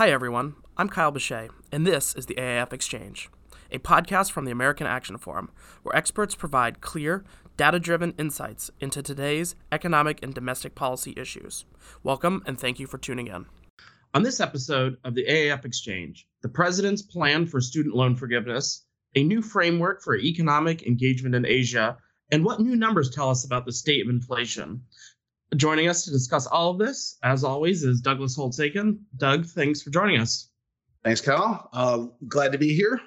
Hi, everyone. I'm Kyle Bechet, and this is the AAF Exchange, a podcast from the American Action Forum, where experts provide clear, data driven insights into today's economic and domestic policy issues. Welcome, and thank you for tuning in. On this episode of the AAF Exchange, the President's plan for student loan forgiveness, a new framework for economic engagement in Asia, and what new numbers tell us about the state of inflation. Joining us to discuss all of this, as always, is Douglas Holtz-Eakin. Doug, thanks for joining us. Thanks, Kyle. Uh, glad to be here.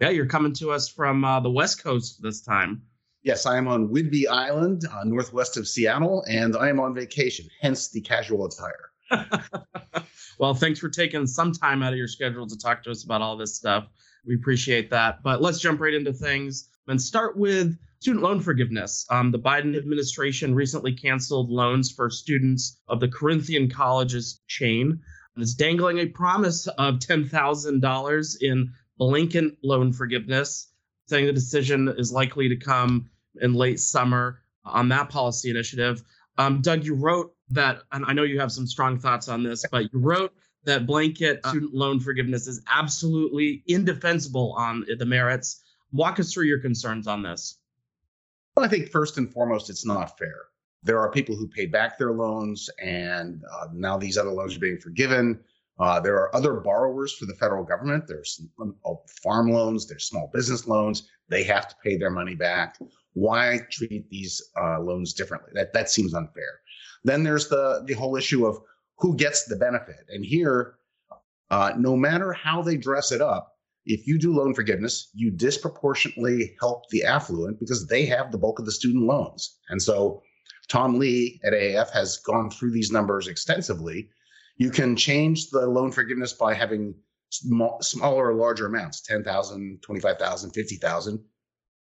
Yeah, you're coming to us from uh, the West Coast this time. Yes, I am on Whidbey Island, uh, northwest of Seattle, and I am on vacation, hence the casual attire. well, thanks for taking some time out of your schedule to talk to us about all this stuff. We appreciate that. But let's jump right into things and start with student loan forgiveness. Um, the Biden administration recently canceled loans for students of the Corinthian Colleges chain and is dangling a promise of $10,000 in blanket loan forgiveness, saying the decision is likely to come in late summer on that policy initiative. Um, Doug, you wrote that, and I know you have some strong thoughts on this, but you wrote that blanket student loan forgiveness is absolutely indefensible on the merits. Walk us through your concerns on this. Well, I think first and foremost, it's not fair. There are people who paid back their loans, and uh, now these other loans are being forgiven. Uh, there are other borrowers for the federal government. There's uh, farm loans, there's small business loans. They have to pay their money back. Why treat these uh, loans differently? That that seems unfair. Then there's the the whole issue of who gets the benefit. And here, uh, no matter how they dress it up, if you do loan forgiveness, you disproportionately help the affluent because they have the bulk of the student loans. And so Tom Lee at AAF has gone through these numbers extensively. You can change the loan forgiveness by having small, smaller or larger amounts 10,000, 25,000, 50,000.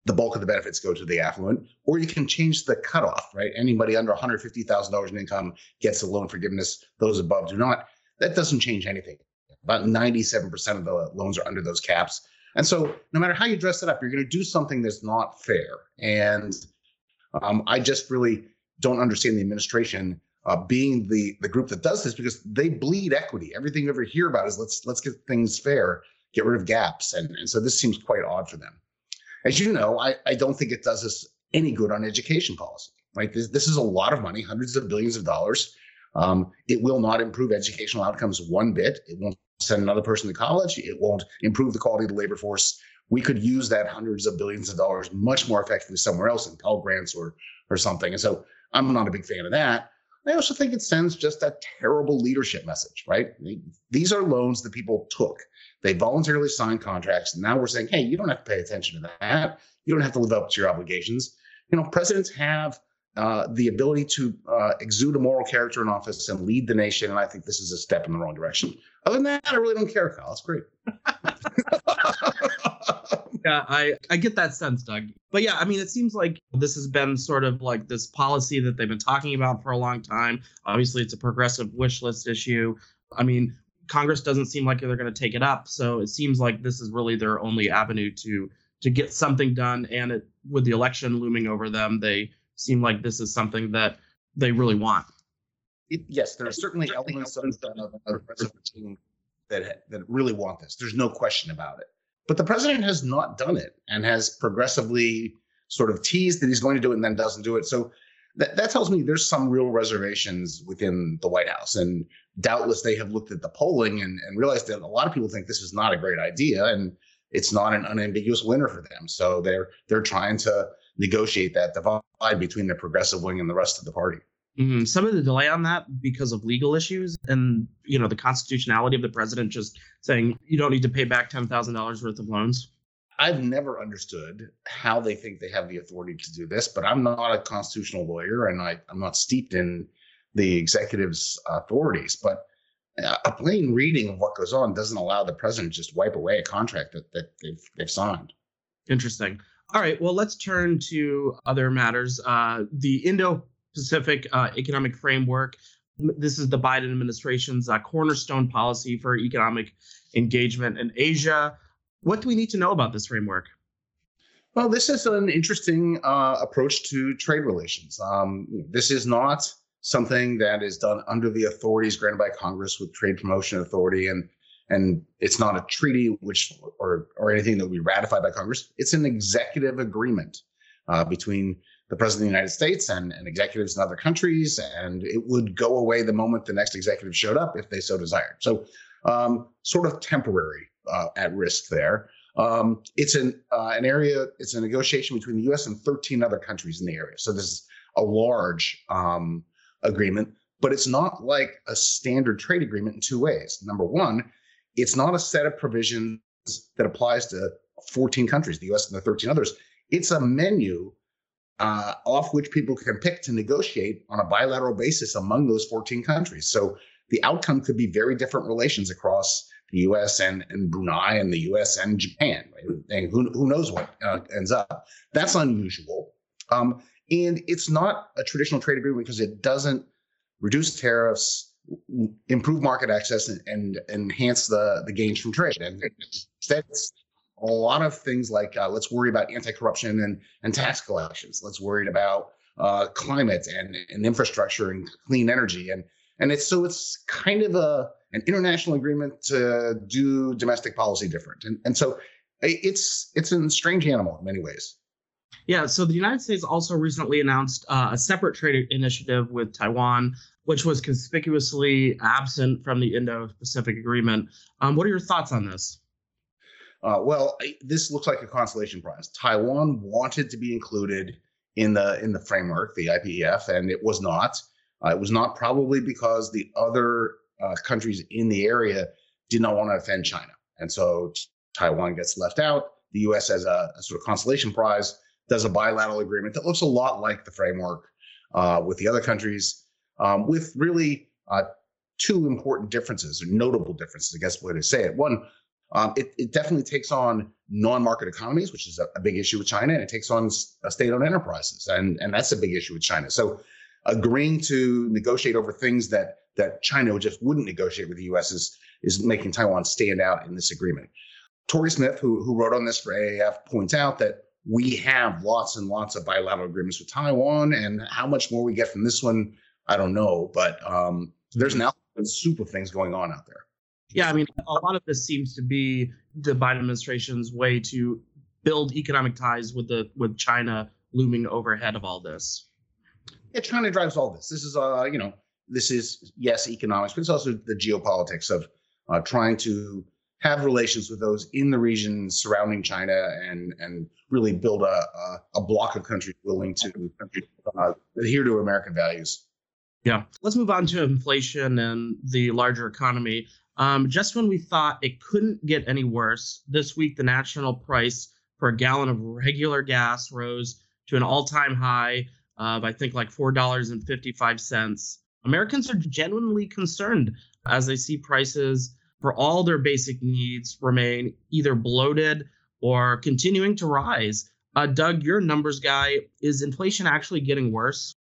The bulk of the benefits go to the affluent, or you can change the cutoff, right? Anybody under $150,000 in income gets a loan forgiveness, those above do not. That doesn't change anything. About 97% of the loans are under those caps. And so, no matter how you dress it up, you're going to do something that's not fair. And um, I just really don't understand the administration uh, being the the group that does this because they bleed equity. Everything you ever hear about is let's let's get things fair, get rid of gaps, and and so this seems quite odd for them. As you know, I, I don't think it does us any good on education policy. Right, this this is a lot of money, hundreds of billions of dollars. Um, it will not improve educational outcomes one bit. It won't send another person to college. It won't improve the quality of the labor force. We could use that hundreds of billions of dollars much more effectively somewhere else in Pell Grants or or something. And so I'm not a big fan of that. I also think it sends just a terrible leadership message, right? These are loans that people took. They voluntarily signed contracts. And now we're saying, hey, you don't have to pay attention to that. You don't have to live up to your obligations. You know, presidents have uh, the ability to uh, exude a moral character in office and lead the nation. And I think this is a step in the wrong direction. Other than that, I really don't care, Kyle. It's great. yeah, I, I get that sense, Doug. But yeah, I mean, it seems like this has been sort of like this policy that they've been talking about for a long time. Obviously, it's a progressive wish list issue. I mean, Congress doesn't seem like they're going to take it up. So it seems like this is really their only avenue to to get something done. And it, with the election looming over them, they seem like this is something that they really want. It, yes, there are certainly elements of, of, of the that that really want this. There's no question about it. But the president has not done it and has progressively sort of teased that he's going to do it and then doesn't do it. So that, that tells me there's some real reservations within the White House. And doubtless they have looked at the polling and, and realized that a lot of people think this is not a great idea and it's not an unambiguous winner for them. So they're they're trying to negotiate that divide between the progressive wing and the rest of the party. Mm-hmm. Some of the delay on that because of legal issues and you know the constitutionality of the president just saying you don't need to pay back ten thousand dollars worth of loans. I've never understood how they think they have the authority to do this, but I'm not a constitutional lawyer and I, I'm not steeped in the executive's authorities. But a plain reading of what goes on doesn't allow the president to just wipe away a contract that, that they've, they've signed. Interesting. All right, well, let's turn to other matters. Uh, the Indo Pacific uh, Economic Framework. This is the Biden administration's uh, cornerstone policy for economic engagement in Asia. What do we need to know about this framework? Well, this is an interesting uh, approach to trade relations. Um, this is not something that is done under the authorities granted by Congress with Trade Promotion Authority. And and it's not a treaty which or or anything that will be ratified by Congress. It's an executive agreement uh, between the president of the United States and, and executives in other countries, and it would go away the moment the next executive showed up if they so desired. So, um, sort of temporary uh, at risk there. Um, it's an uh, an area. It's a negotiation between the U.S. and 13 other countries in the area. So this is a large um, agreement, but it's not like a standard trade agreement in two ways. Number one, it's not a set of provisions that applies to 14 countries, the U.S. and the 13 others. It's a menu uh, off which people can pick to negotiate on a bilateral basis among those 14 countries. So the outcome could be very different relations across the U.S. and, and Brunei and the U.S. and Japan. Right? And who, who knows what uh, ends up? That's unusual. Um, and it's not a traditional trade agreement because it doesn't reduce tariffs, improve market access, and, and enhance the, the gains from trade. And instead, a lot of things like uh, let's worry about anti-corruption and, and tax collections. Let's worry about uh, climate and, and infrastructure and clean energy. And and it's so it's kind of a an international agreement to do domestic policy different. And and so it's it's a strange animal in many ways. Yeah, so the United States also recently announced uh, a separate trade initiative with Taiwan, which was conspicuously absent from the Indo Pacific Agreement. Um, what are your thoughts on this? Uh, well, this looks like a consolation prize. Taiwan wanted to be included in the in the framework, the IPEF, and it was not. Uh, it was not probably because the other uh, countries in the area did not want to offend China, and so Taiwan gets left out. The U.S. as a, a sort of consolation prize does a bilateral agreement that looks a lot like the framework uh, with the other countries, um, with really uh, two important differences or notable differences, I guess, the way to say it. One, um, it, it, definitely takes on non-market economies, which is a, a, big issue with China, and it takes on state-owned enterprises, and and that's a big issue with China. So, agreeing to negotiate over things that that China just wouldn't negotiate with the U.S. is is making Taiwan stand out in this agreement. Tori Smith, who who wrote on this for AAF, points out that we have lots and lots of bilateral agreements with Taiwan, and how much more we get from this one, I don't know. But um, there's an soup of things going on out there. Yeah, I mean, a lot of this seems to be the Biden administration's way to build economic ties with the with China looming overhead of all this. Yeah, China drives all this. This is, uh, you know, this is yes, economics, but it's also the geopolitics of uh, trying to have relations with those in the region surrounding China and and really build a a, a block of countries willing to uh, adhere to American values. Yeah. Let's move on to inflation and the larger economy. Um, just when we thought it couldn't get any worse, this week the national price for a gallon of regular gas rose to an all-time high of I think like four dollars and fifty-five cents. Americans are genuinely concerned as they see prices for all their basic needs remain either bloated or continuing to rise. Uh, Doug, your numbers guy, is inflation actually getting worse?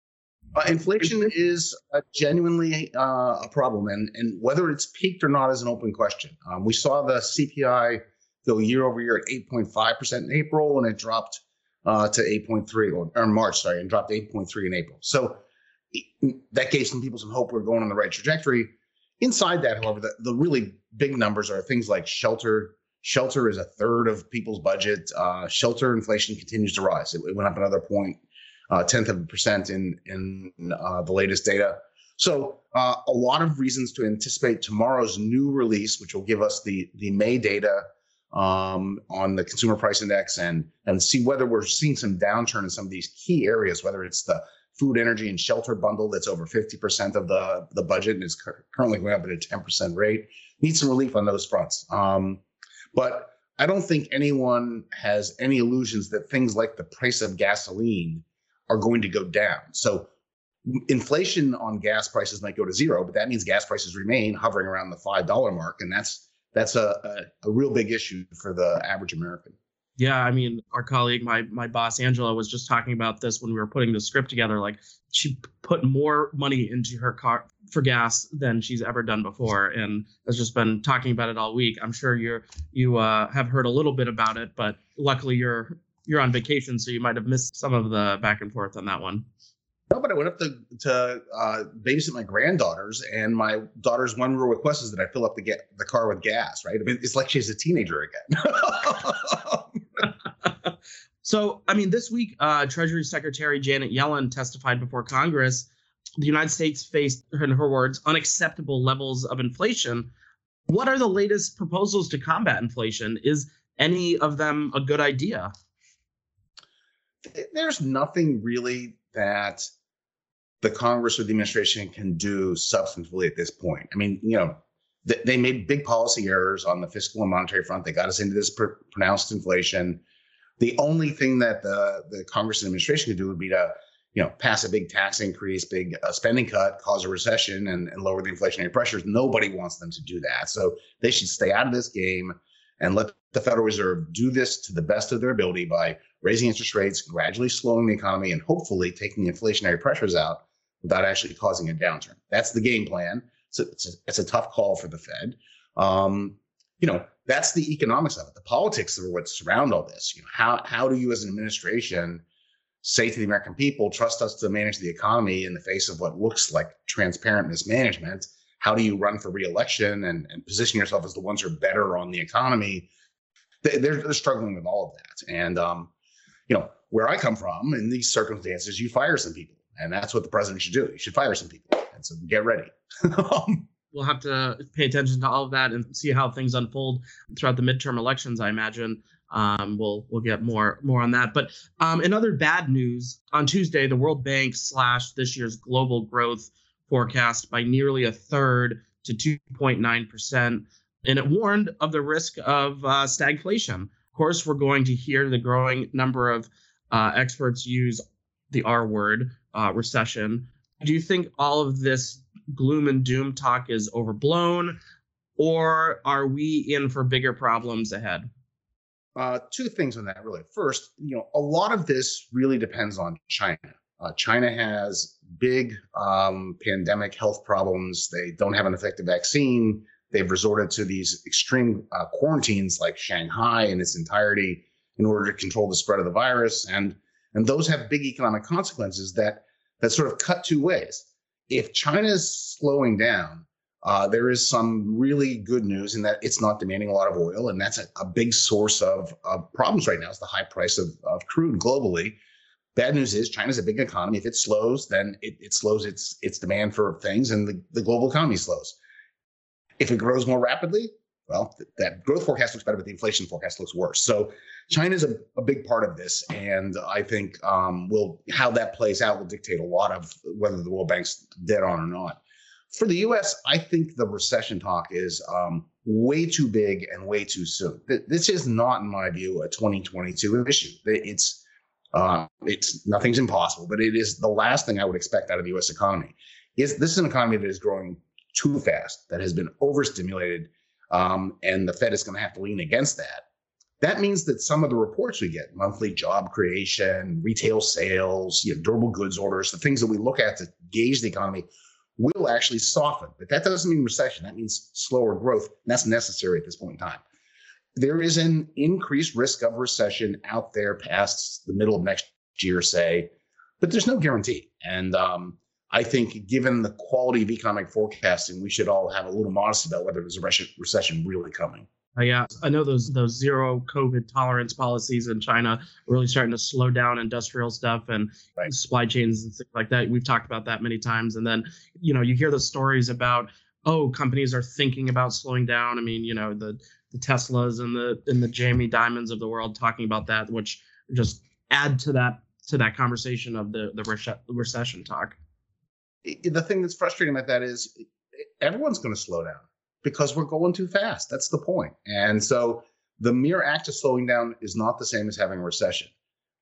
Uh, inflation is a genuinely uh, a problem, and, and whether it's peaked or not is an open question. Um, we saw the CPI go year over year at 8.5% in April, and it dropped uh, to 8.3 or, or March, sorry, and dropped 8.3 in April. So that gave some people some hope we're going on the right trajectory. Inside that, however, the, the really big numbers are things like shelter. Shelter is a third of people's budget. Uh, shelter inflation continues to rise. It, it went up another point, uh, tenth of a percent in in uh, the latest data. So uh, a lot of reasons to anticipate tomorrow's new release, which will give us the the May data um, on the consumer price index and and see whether we're seeing some downturn in some of these key areas, whether it's the food, energy, and shelter bundle that's over 50% of the, the budget and is currently going up at a 10% rate. Need some relief on those fronts. Um, but I don't think anyone has any illusions that things like the price of gasoline are going to go down. So inflation on gas prices might go to zero, but that means gas prices remain hovering around the five dollar mark, and that's that's a, a, a real big issue for the average American. Yeah, I mean, our colleague, my my boss Angela, was just talking about this when we were putting the script together. Like, she put more money into her car for gas than she's ever done before, and has just been talking about it all week. I'm sure you're you uh, have heard a little bit about it, but luckily you're you're on vacation, so you might have missed some of the back and forth on that one. No, but I went up to to uh, babysit my granddaughters, and my daughter's one real request is that I fill up the get the car with gas. Right? I mean, it's like she's a teenager again. so, I mean, this week, uh, Treasury Secretary Janet Yellen testified before Congress. The United States faced, in her words, unacceptable levels of inflation. What are the latest proposals to combat inflation? Is any of them a good idea? There's nothing really that the Congress or the administration can do substantively at this point. I mean, you know, they made big policy errors on the fiscal and monetary front. They got us into this pronounced inflation. The only thing that the the Congress and administration could do would be to, you know, pass a big tax increase, big uh, spending cut, cause a recession, and, and lower the inflationary pressures. Nobody wants them to do that. So they should stay out of this game and let the Federal Reserve do this to the best of their ability by raising interest rates, gradually slowing the economy, and hopefully taking the inflationary pressures out without actually causing a downturn. That's the game plan. So it's a, it's a tough call for the Fed. Um, you know, that's the economics of it. The politics are what surround all this. You know, how how do you as an administration say to the American people, trust us to manage the economy in the face of what looks like transparent mismanagement? How do you run for reelection and, and position yourself as the ones who are better on the economy? They're, they're struggling with all of that. And um, you know, where I come from in these circumstances, you fire some people. And that's what the president should do. He should fire some people. And so get ready. we'll have to pay attention to all of that and see how things unfold throughout the midterm elections, I imagine. Um, we'll we'll get more more on that. But um, in other bad news, on Tuesday, the World Bank slashed this year's global growth forecast by nearly a third to 2.9 percent, and it warned of the risk of uh, stagflation. Of course, we're going to hear the growing number of uh, experts use the R word, uh, recession. Do you think all of this gloom and doom talk is overblown, or are we in for bigger problems ahead? Uh, two things on that, really. First, you know, a lot of this really depends on China. Uh, China has big um, pandemic health problems. They don't have an effective vaccine. They've resorted to these extreme uh, quarantines like Shanghai in its entirety in order to control the spread of the virus. And, and those have big economic consequences that that sort of cut two ways. If China is slowing down, uh, there is some really good news in that it's not demanding a lot of oil, and that's a, a big source of, of, problems right now. Is the high price of, of crude globally. Bad news is China's a big economy. If it slows, then it, it slows its its demand for things, and the, the global economy slows. If it grows more rapidly, well, th- that growth forecast looks better, but the inflation forecast looks worse. So China a, a big part of this, and I think um, will how that plays out will dictate a lot of whether the World Bank's dead on or not. For the U.S., I think the recession talk is um, way too big and way too soon. This is not, in my view, a 2022 issue. It's uh, it's nothing's impossible, but it is the last thing I would expect out of the U.S. economy. Is this is an economy that is growing too fast, that has been overstimulated, um, and the Fed is going to have to lean against that. That means that some of the reports we get, monthly job creation, retail sales, you know, durable goods orders, the things that we look at to gauge the economy, will actually soften. But that doesn't mean recession. That means slower growth. And that's necessary at this point in time. There is an increased risk of recession out there past the middle of next year, say, but there's no guarantee. And um, I think, given the quality of economic forecasting, we should all have a little modesty about whether there's a recession really coming. Uh, yeah, I know those those zero COVID tolerance policies in China are really starting to slow down industrial stuff and right. supply chains and things like that. We've talked about that many times. And then, you know, you hear the stories about oh, companies are thinking about slowing down. I mean, you know, the the Teslas and the and the Jamie Dimons of the world talking about that, which just add to that to that conversation of the the recession talk the thing that's frustrating about that is everyone's going to slow down because we're going too fast. That's the point. And so the mere act of slowing down is not the same as having a recession.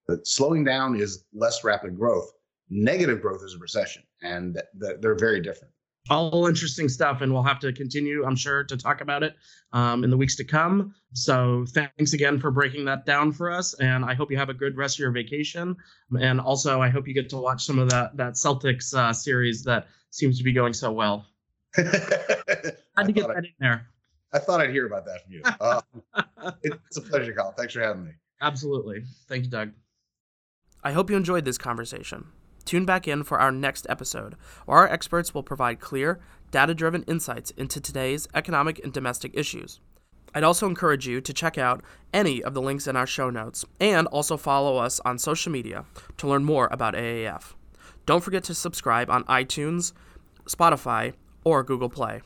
But slowing down is less rapid growth. Negative growth is a recession, and they're very different. All interesting stuff, and we'll have to continue, I'm sure, to talk about it um, in the weeks to come. So, thanks again for breaking that down for us, and I hope you have a good rest of your vacation. And also, I hope you get to watch some of that that Celtics uh, series that seems to be going so well. Had to get that I, in there. I thought I'd hear about that from you. Uh, it's a pleasure, Colin. Thanks for having me. Absolutely. Thank you, Doug. I hope you enjoyed this conversation. Tune back in for our next episode, where our experts will provide clear, data driven insights into today's economic and domestic issues. I'd also encourage you to check out any of the links in our show notes and also follow us on social media to learn more about AAF. Don't forget to subscribe on iTunes, Spotify, or Google Play.